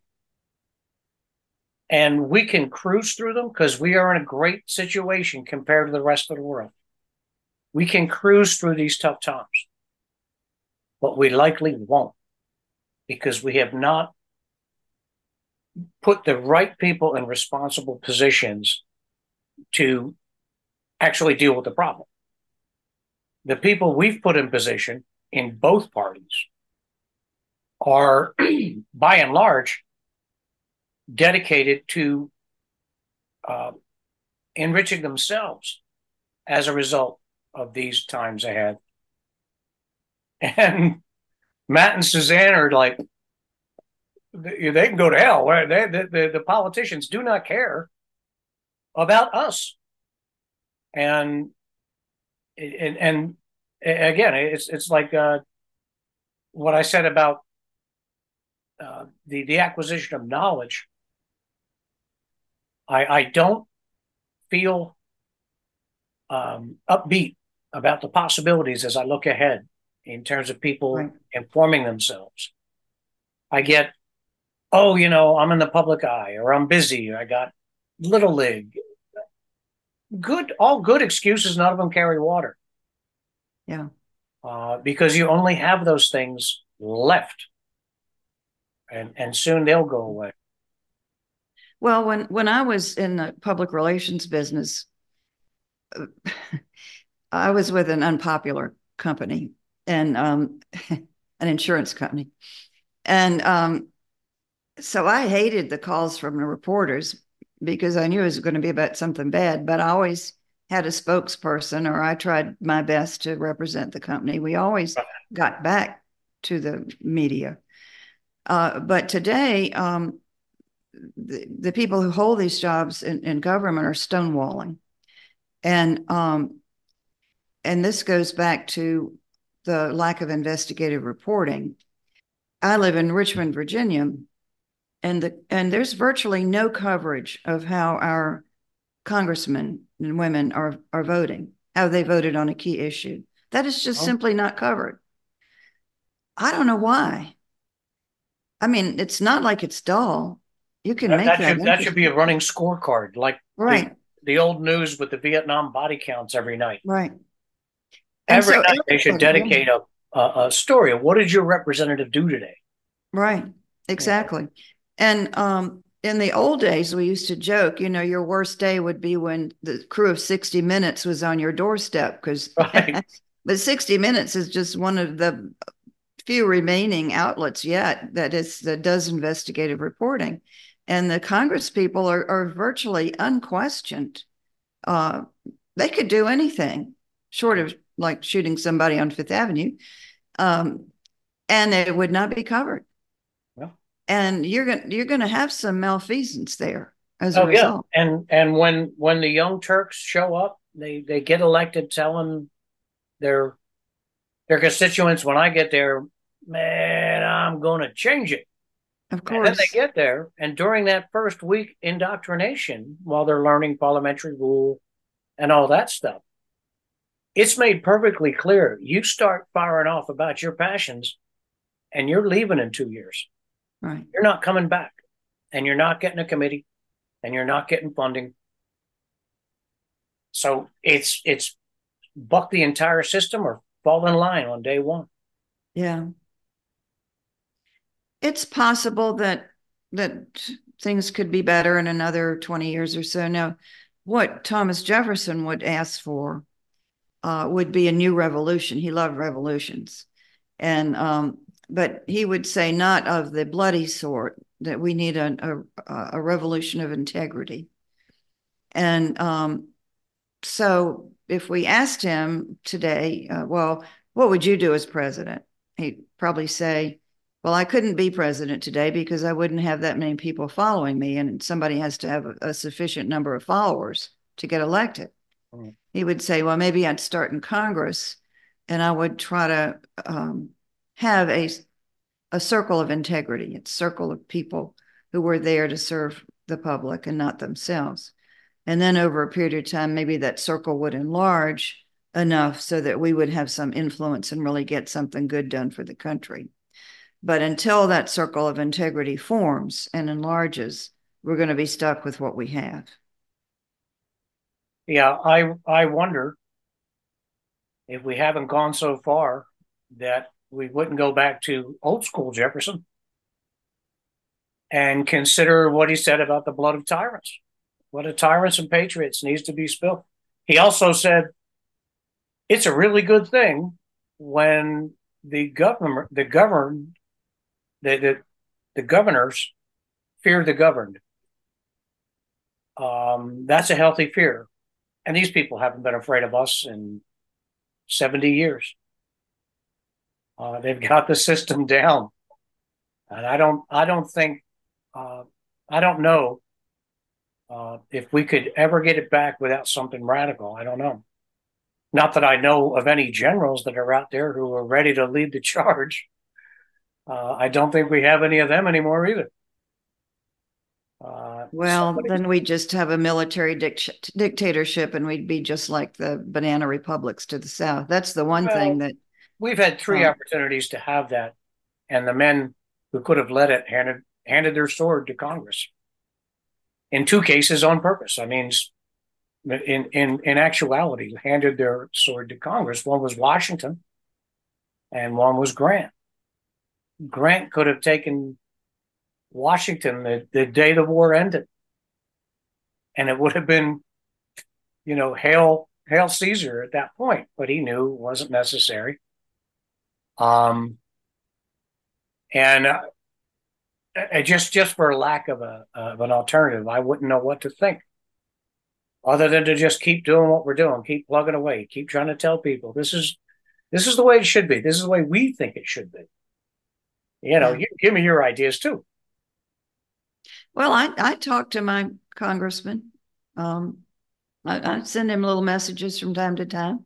And we can cruise through them because we are in a great situation compared to the rest of the world. We can cruise through these tough times, but we likely won't because we have not put the right people in responsible positions to actually deal with the problem. The people we've put in position in both parties are, by and large, dedicated to uh, enriching themselves as a result of these times ahead. And Matt and Suzanne are like, they can go to hell. They, the, the, the politicians do not care about us. And and, and again, it's it's like uh, what I said about uh, the the acquisition of knowledge. I I don't feel um, upbeat about the possibilities as I look ahead in terms of people Right. informing themselves. I get, oh, you know, I'm in the public eye, or I'm busy, or I got little league. Good, all good excuses. None of them carry water. Yeah. Uh, because you only have those things left, and and soon they'll go away. Well, when when I was in the public relations business, uh, I was with an unpopular company and um, an insurance company, and um, so I hated the calls from the reporters because I knew it was going to be about something bad. But I always had a spokesperson, or I tried my best to represent the company. We always got back to the media. Uh, but today, um, the, the people who hold these jobs in, in government are stonewalling. And um, and this goes back to the lack of investigative reporting. I live in Richmond, Virginia, and the and there's virtually no coverage of how our congressmen and women are are voting, how they voted on a key issue. That is just Oh. simply not covered. I don't know why. I mean, it's not like it's dull. You can That, make that that, should that should be a running scorecard, like right, the old news with the Vietnam body counts every night. right. Every so night they should dedicate a, a a story of what did your representative do today. Right, exactly. And um, in the old days, we used to joke, you know, your worst day would be when the crew of 60 Minutes was on your doorstep because, Right. but 60 Minutes is just one of the few remaining outlets yet that is that does investigative reporting. And the Congress people are, are virtually unquestioned. Uh, they could do anything short of like shooting somebody on Fifth Avenue. Um, and it would not be covered. Well. And you're gonna, you're gonna have some malfeasance there as a Oh, yeah, and, and when, when the young Turks show up, they, they get elected telling their, their constituents, when I get there, man, I'm gonna change it. Of course. And then they get there, and during that first week indoctrination, while they're learning parliamentary rule and all that stuff, it's made perfectly clear you start firing off about your passions and you're leaving in two years. right. You're not coming back, and you're not getting a committee, and you're not getting funding. So it's it's buck the entire system or fall in line on day one. Yeah. It's possible that, that things could be better in another twenty years or so. Now, what Thomas Jefferson would ask for uh, would be a new revolution. He loved revolutions. And, um, but he would say not of the bloody sort, that we need a, a, a revolution of integrity. And, um, so if we asked him today, uh, well, what would you do as president? He'd probably say, well, I couldn't be president today because I wouldn't have that many people following me, and somebody has to have a, a sufficient number of followers to get elected. He would say, well, maybe I'd start in Congress and I would try to um, have a, a circle of integrity, a circle of people who were there to serve the public and not themselves. And then over a period of time, maybe that circle would enlarge enough so that we would have some influence and really get something good done for the country. But until that circle of integrity forms and enlarges, we're going to be stuck with what we have. Yeah, I I wonder if we haven't gone so far that we wouldn't go back to old school Jefferson and consider what he said about the blood of tyrants. what of tyrants and patriots needs to be spilled. He also said it's a really good thing when the government the governed the, the the governors fear the governed. Um, that's a healthy fear. And these people haven't been afraid of us in 70 years. Uh, they've got the system down. And I don't, I don't think, uh, I don't know uh, if we could ever get it back without something radical. I don't know. Not that I know of any generals that are out there who are ready to lead the charge. Uh, I don't think we have any of them anymore either. Uh, Well, somebody- then we just have a military dict- dictatorship and we'd be just like the banana republics to the south. That's the one thing that, We've had three Um, opportunities to have that, and the men who could have led it handed handed their sword to Congress. In two cases, on purpose. I mean, in in in actuality, handed their sword to Congress. One was Washington, and one was Grant. Grant could have taken Washington the, the day the war ended, and it would have been, you know, hail hail Caesar at that point. But he knew it wasn't necessary. Um, and uh, just just for lack of a of an alternative, I wouldn't know what to think, other than to just keep doing what we're doing, keep plugging away, keep trying to tell people this is this is the way it should be. This is the way we think it should be. You know, Yeah. you give me your ideas too. Well, I, I talk to my congressman. Um, I, I send him little messages from time to time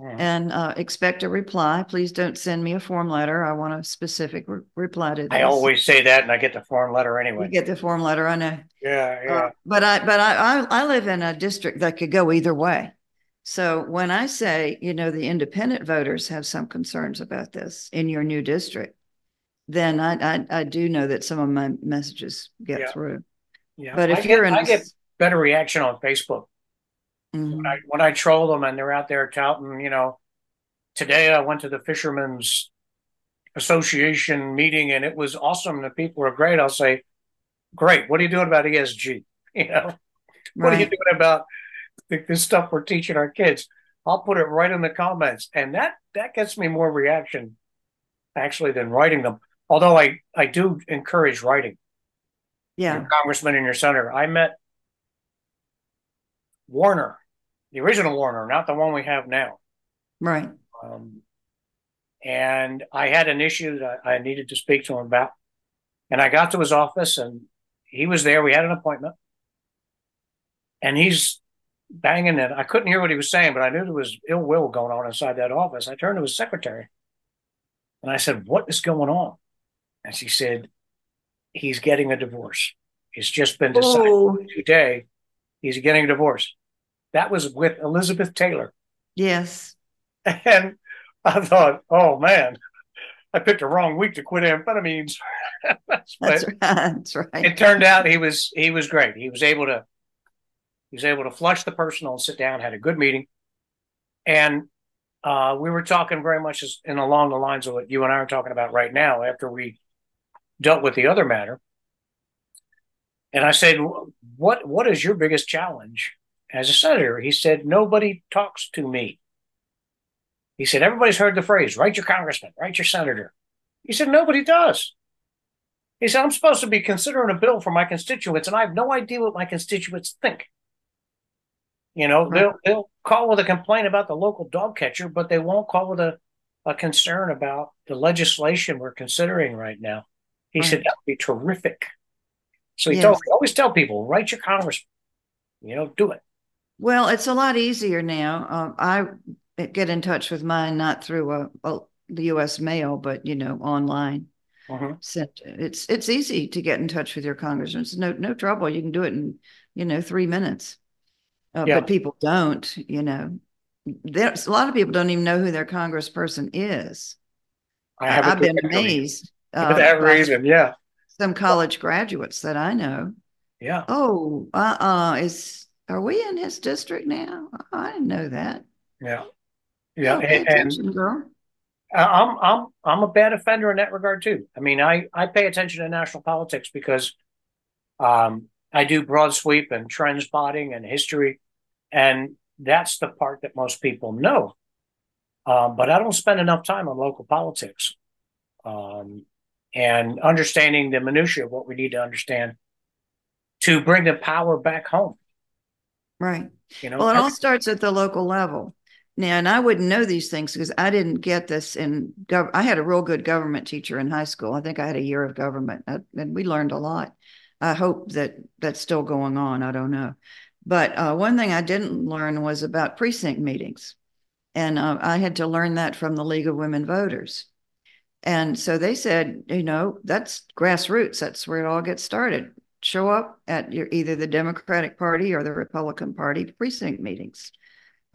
Mhm. and uh, expect a reply. Please don't send me a form letter. I want a specific re- reply to this. I always say that, and I get the form letter anyway. You get the form letter, I know. Yeah, yeah. Uh, But I, but I, I, I live in a district that could go either way. So when I say, you know, the independent voters have some concerns about this in your new district, then I, I, I do know that some of my messages Yeah. get through. yeah. But if get, you're in, I get better reaction on Facebook. Mhm. when I when I troll them and they're out there touting, you know, today I went to the Fishermen's Association meeting and it was awesome. The people were great. I'll say, great. What are you doing about ESG? You know, what are you doing about the, the stuff we're teaching our kids? I'll put it right in the comments, and that that gets me more reaction actually than writing them. Although I I do encourage writing Yeah, your congressman and your senator. I met Warner, the original Warner, not the one we have now. right. Um, and I had an issue that I needed to speak to him about. And I got to his office, and he was there. We had an appointment, and he's banging it. I couldn't hear what he was saying, but I knew there was ill will going on inside that office. I turned to his secretary, and I said, "What is going on?" And she said, "He's getting a divorce. It's just been decided Oh, today. He's getting a divorce." That was with Elizabeth Taylor. yes. And I thought, oh man, I picked the wrong week to quit amphetamines. That's right. That's right. it turned out he was he was great. He was able to he was able to flush the personal and sit down, had a good meeting. And uh, we were talking very much as, in along the lines of what you and I are talking about right now after we dealt with the other matter. And I said, What what is your biggest challenge as a senator? He said, Nobody talks to me. He said, Everybody's heard the phrase, write your congressman, write your senator. He said, Nobody does. He said, I'm supposed to be considering a bill for my constituents, and I have no idea what my constituents think. You know, Right. they'll they'll call with a complaint about the local dog catcher, but they won't call with a, a concern about the legislation we're considering right now. He said that would be terrific. So he Yes. told always tell people, write your congressman. You know, do it. Well, it's a lot easier now. Um, I get in touch with mine not through a, a the U.S. mail, but you know, online. Mhm. Sent. It's it's easy to get in touch with your congressman. It's no no trouble. You can do it in you know three minutes. Uh, Yeah. But people don't. You know, there's a lot of people don't even know who their congressperson is. I have been directory amazed. For that reason, yeah. Some college graduates that I know. Yeah. Oh, uh-uh, is are we in his district now? Oh, I didn't know that. Yeah. Yeah. Oh, And, girl. I'm I'm I'm a bad offender in that regard too. I mean, I I pay attention to national politics because um I do broad sweep and trend spotting and history, and that's the part that most people know. Um, but I don't spend enough time on local politics, um, and understanding the minutia of what we need to understand to bring the power back home. Right. You know, Well, it all starts at the local level. Now, and I wouldn't know these things because I didn't get this in gov. I had a real good government teacher in high school. I think I had a year of government, uh, and we learned a lot. I hope that that's still going on. I don't know, but uh, one thing I didn't learn was about precinct meetings, and uh, I had to learn that from the League of Women Voters. And so they said, you know, that's grassroots. That's where it all gets started. Show up at your either the Democratic Party or the Republican Party precinct meetings.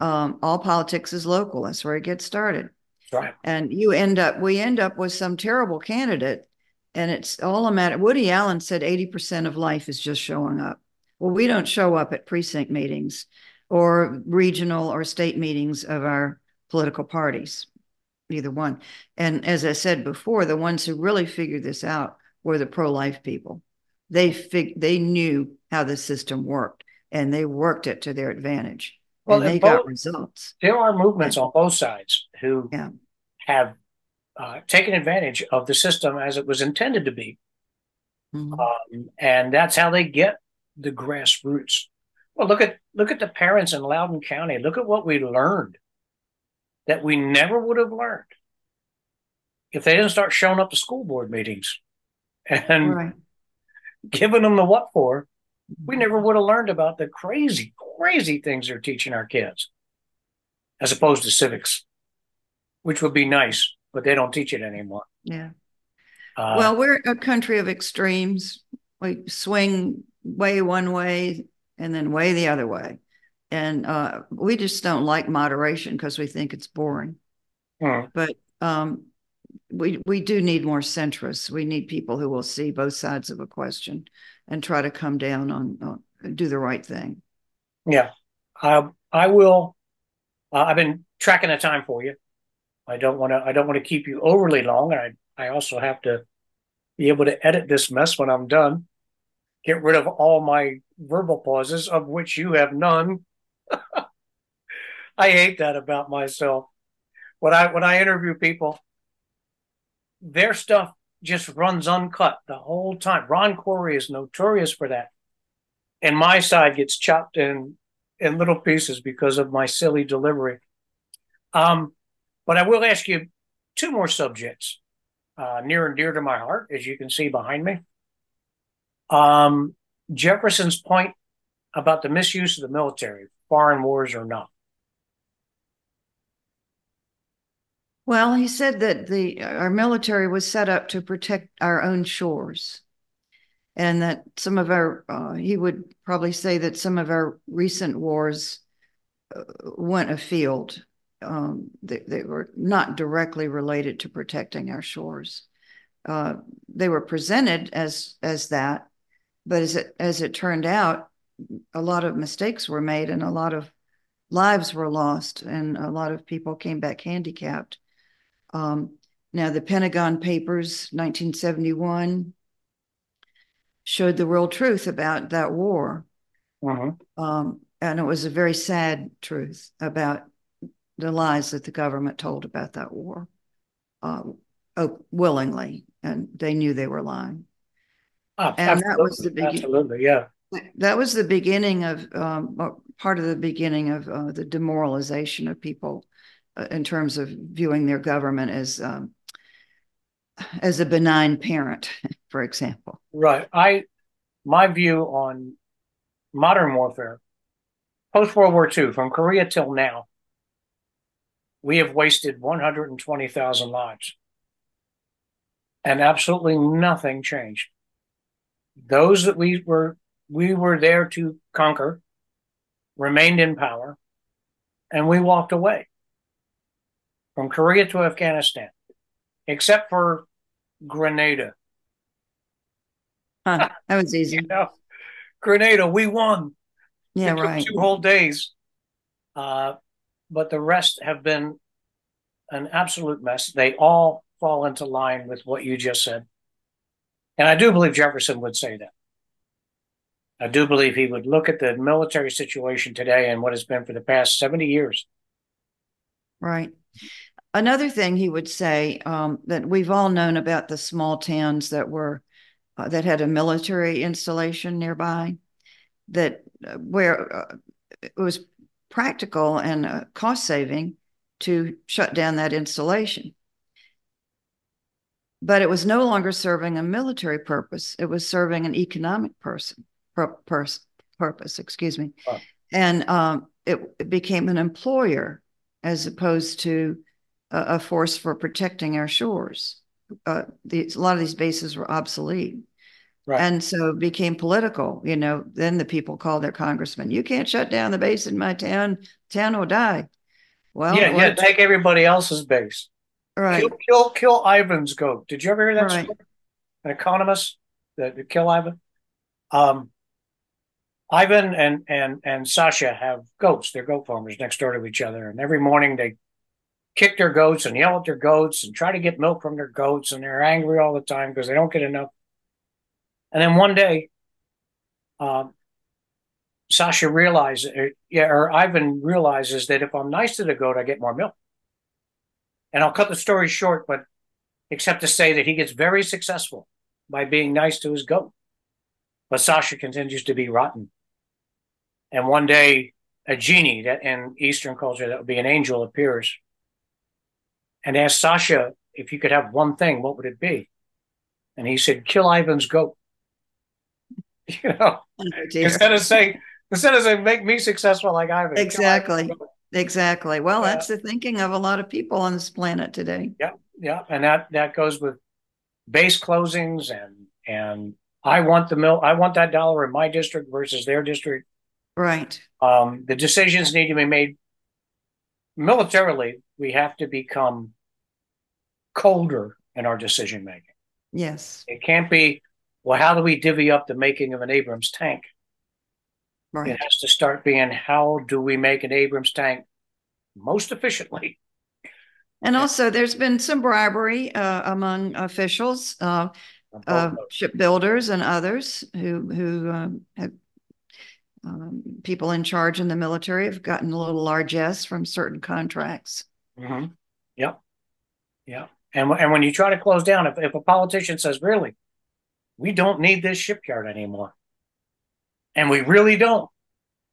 Um, all politics is local. That's where it gets started. Right. And you end up, we end up with some terrible candidate, and it's all a matter. Woody Allen said 80% of life is just showing up. Well, we don't show up at precinct meetings or regional or state meetings of our political parties, either one. And as I said before, the ones who really figured this out were the pro-life people. They fig- they knew how the system worked and they worked it to their advantage. Well, and they and got results. there are movements on both sides who Yeah. have uh, taken advantage of the system as it was intended to be, Mhm. um, and that's how they get the grassroots. Well, look at look at the parents in Loudoun County. Look at what we learned that we never would have learned if they didn't start showing up to school board meetings and Right. giving them the what for. We never would have learned about the crazy, crazy things they're teaching our kids, as opposed to civics, which would be nice, but they don't teach it anymore. Yeah. Uh, Well, we're a country of extremes. We swing way one way and then way the other way. And uh, we just don't like moderation because we think it's boring. hmm, But um, we we do need more centrists. We need people who will see both sides of a question and try to come down on, on do the right thing. yeah, I I will. Uh, I've been tracking the time for you. I don't want to. I don't want to keep you overly long, and I I also have to be able to edit this mess when I'm done. Get rid of all my verbal pauses, of which you have none. I hate that about myself. When I when I interview people, their stuff just runs uncut the whole time. Ron Corey is notorious for that, and my side gets chopped in in little pieces because of my silly delivery. Um, but I will ask you two more subjects uh, near and dear to my heart, as you can see behind me. Um, Jefferson's point about the misuse of the military, foreign wars or not. Well, he said that the our military was set up to protect our own shores. And that some of our, uh, he would probably say that some of our recent wars uh, went afield. Um, they, they were not directly related to protecting our shores. Uh, they were presented as as that, but as it as it turned out, a lot of mistakes were made and a lot of lives were lost and a lot of people came back handicapped. Um, now, the Pentagon Papers, 1971, showed the real truth about that war. Mhm. Um, and it was a very sad truth about the lies that the government told about that war uh, oh, willingly, and they knew they were lying. Oh, And that was the absolutely, begin- absolutely, yeah. That was the beginning of, um, uh, part of the beginning of uh, the demoralization of people uh, in terms of viewing their government as um, as a benign parent, for example. Right. I, my view on modern warfare, post World War II, from Korea till now, we have wasted 120,000 lives. And absolutely nothing changed. Those that we were we were there to conquer remained in power and we walked away from Korea to Afghanistan, except for Grenada. Huh, that was easy. You know, Grenada, we won. Yeah, right. Two whole days. Uh, but the rest have been an absolute mess. They all fall into line with what you just said. And I do believe Jefferson would say that. I do believe he would look at the military situation today and what has been for the past 70 years. Right. Another thing he would say um, that we've all known about the small towns that were uh, that had a military installation nearby, that uh, where uh, it was practical and uh, cost saving to shut down that installation. But it was no longer serving a military purpose; it was serving an economic person pur- pers- purpose. Excuse me, Oh. and um, it, it became an employer as opposed to a, a force for protecting our shores. Uh, these, a lot of these bases were obsolete. Right. And so it became political, you know, then the people called their congressman, you can't shut down the base in my town, town will die. Well, yeah, yeah, take everybody else's base. right, Kill, kill, kill Ivan's goat. Did you ever hear that Right. story? An economist that that kill Ivan. Um, Ivan and and and Sasha have goats. They're goat farmers next door to each other, and every morning they kick their goats and yell at their goats and try to get milk from their goats, and they're angry all the time because they don't get enough. And then one day, um, Sasha realizes, uh, yeah, or Ivan realizes that if I'm nice to the goat, I get more milk. And I'll cut the story short, but except to say that he gets very successful by being nice to his goat. But Sasha continues to be rotten. And one day, a genie that in Eastern culture that would be an angel appears and asks Sasha if you could have one thing, what would it be? And he said, "Kill Ivan's goat." You know, Oh, instead of saying instead of saying make me successful like Ivan. Exactly. Exactly. Well, Yeah. that's the thinking of a lot of people on this planet today. Yeah, yeah, and that that goes with base closings and and I want the mill. I want that dollar in my district versus their district. Right. Um, the decisions need to be made militarily. We have to become colder in our decision making. Yes. It can't be well. How do we divvy up the making of an Abrams tank? Right. It has to start being how do we make an Abrams tank most efficiently? And also, there's been some bribery uh, among officials, uh, uh, shipbuilders and others who who um, have um, people in charge in the military have gotten a little largesse from certain contracts. Mm-hmm. Yep. Yep. And and when you try to close down, if, if a politician says, "Really, we don't need this shipyard anymore," and we really don't,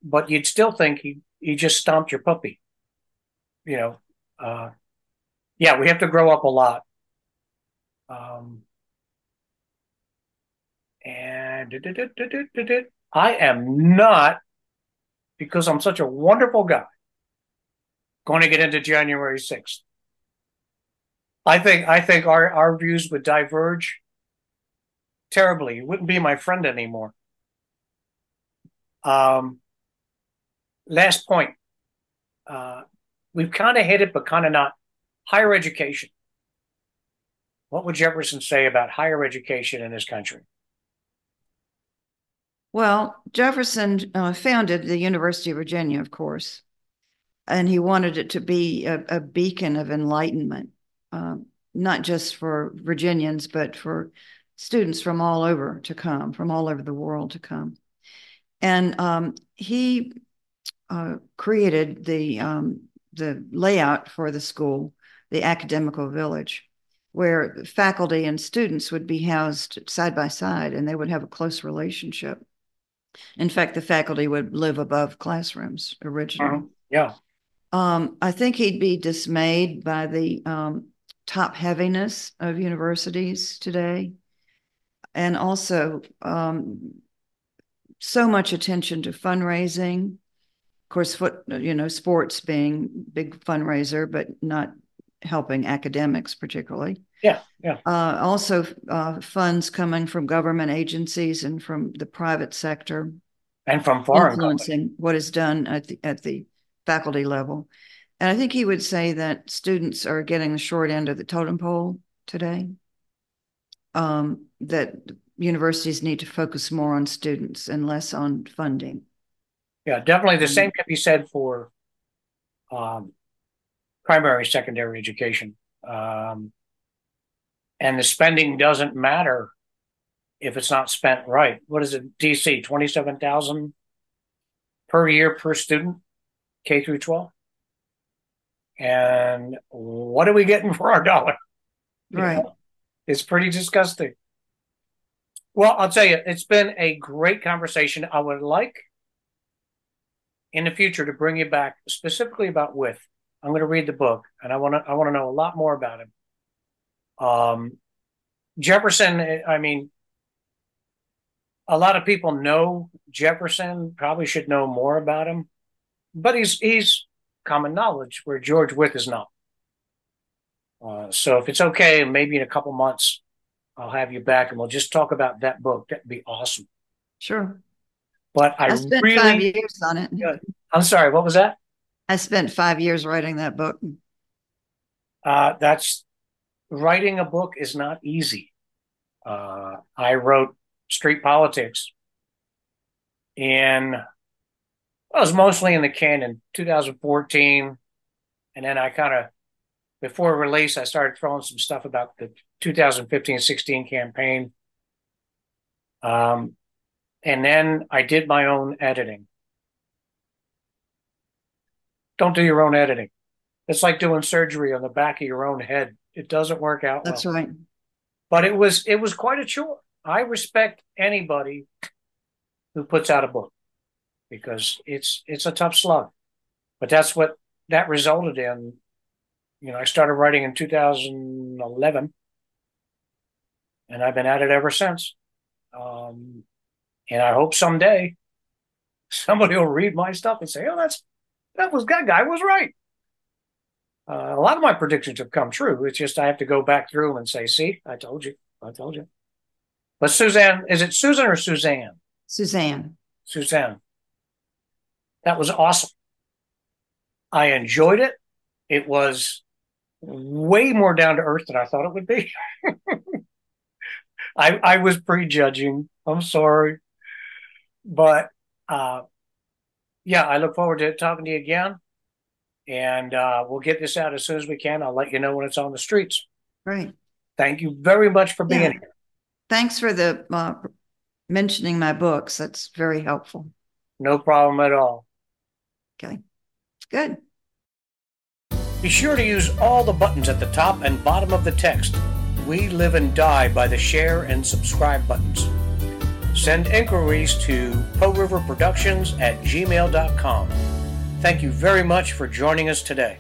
but you'd still think he he just stomped your puppy, you know. Uh, yeah, we have to grow up a lot. Um, and I am not, because I'm such a wonderful guy, going to get into January 6th. I think I think our, our views would diverge terribly. You wouldn't be my friend anymore. Um, last point. Uh, we've kind of hit it, but kind of not. Higher education. What would Jefferson say about higher education in this country? Well, Jefferson uh, founded the University of Virginia, of course, and he wanted it to be a, a beacon of enlightenment, um, not just for Virginians, but for students from all over to come, from all over the world to come. And um, he uh, created the um, the layout for the school, the academical village, where faculty and students would be housed side by side, and they would have a close relationship. In fact, the faculty would live above classrooms originally. Uh-huh. Yeah. Um, I think he'd be dismayed by the um, top heaviness of universities today, and also um, so much attention to fundraising. Of course, foot you know sports being big fundraiser, but not helping academics particularly. Yeah, yeah. Uh, also, uh, funds coming from government agencies and from the private sector, and from foreign influencing companies. what is done at the at the faculty level. And I think he would say that students are getting the short end of the totem pole today. Um, that universities need to focus more on students and less on funding. Yeah, definitely. The same can be said for um, primary, secondary education. Um, and the spending doesn't matter if it's not spent right. What is it, DC? Twenty seven thousand per year per student, K through twelve. And what are we getting for our dollar? You Right. know, It's pretty disgusting. Well, I'll tell you, it's been a great conversation. I would like in the future to bring you back specifically about Wythe. I'm going to read the book, and I want to I want to know a lot more about him. Um, Jefferson. I mean, a lot of people know Jefferson. Probably should know more about him, but he's he's common knowledge where George Wythe is not. Uh, so if it's okay, maybe in a couple months, I'll have you back and we'll just talk about that book. That'd be awesome. Sure. But I, I spent five years on it. I'm sorry. What was that? I spent five years writing that book. Uh, that's writing a book is not easy. Uh, I wrote Street Politics in, well, it was mostly in the canon, 2014. And then I kind of, before release, I started throwing some stuff about the 2015 16 campaign. Um, and then I did my own editing. Don't do your own editing. It's like doing surgery on the back of your own head. It doesn't work out That's well. right. But it was it was quite a chore. I respect anybody who puts out a book because it's it's a tough slug. But that's what that resulted in. You know, I started writing in 2011, and I've been at it ever since. Um, and I hope someday somebody will read my stuff and say, "Oh, that's that was that guy was right." Uh, a lot of my predictions have come true. It's just I have to go back through them and say, "See, I told you, I told you." But Suzanne, is it Susan or Suzanne? Suzanne. Suzanne. That was awesome. I enjoyed it. It was way more down to earth than I thought it would be. I I was prejudging. I'm sorry. But uh yeah, I look forward to talking to you again. And uh, we'll get this out as soon as we can. I'll let you know when it's on the streets. Great. Thank you very much for being Yeah. here. Thanks for the uh, mentioning my books. That's very helpful. No problem at all. Okay. Good. Be sure to use all the buttons at the top and bottom of the text. We live and die by the share and subscribe buttons. Send inquiries to Poe River Productions at gmail.com. Thank you very much for joining us today.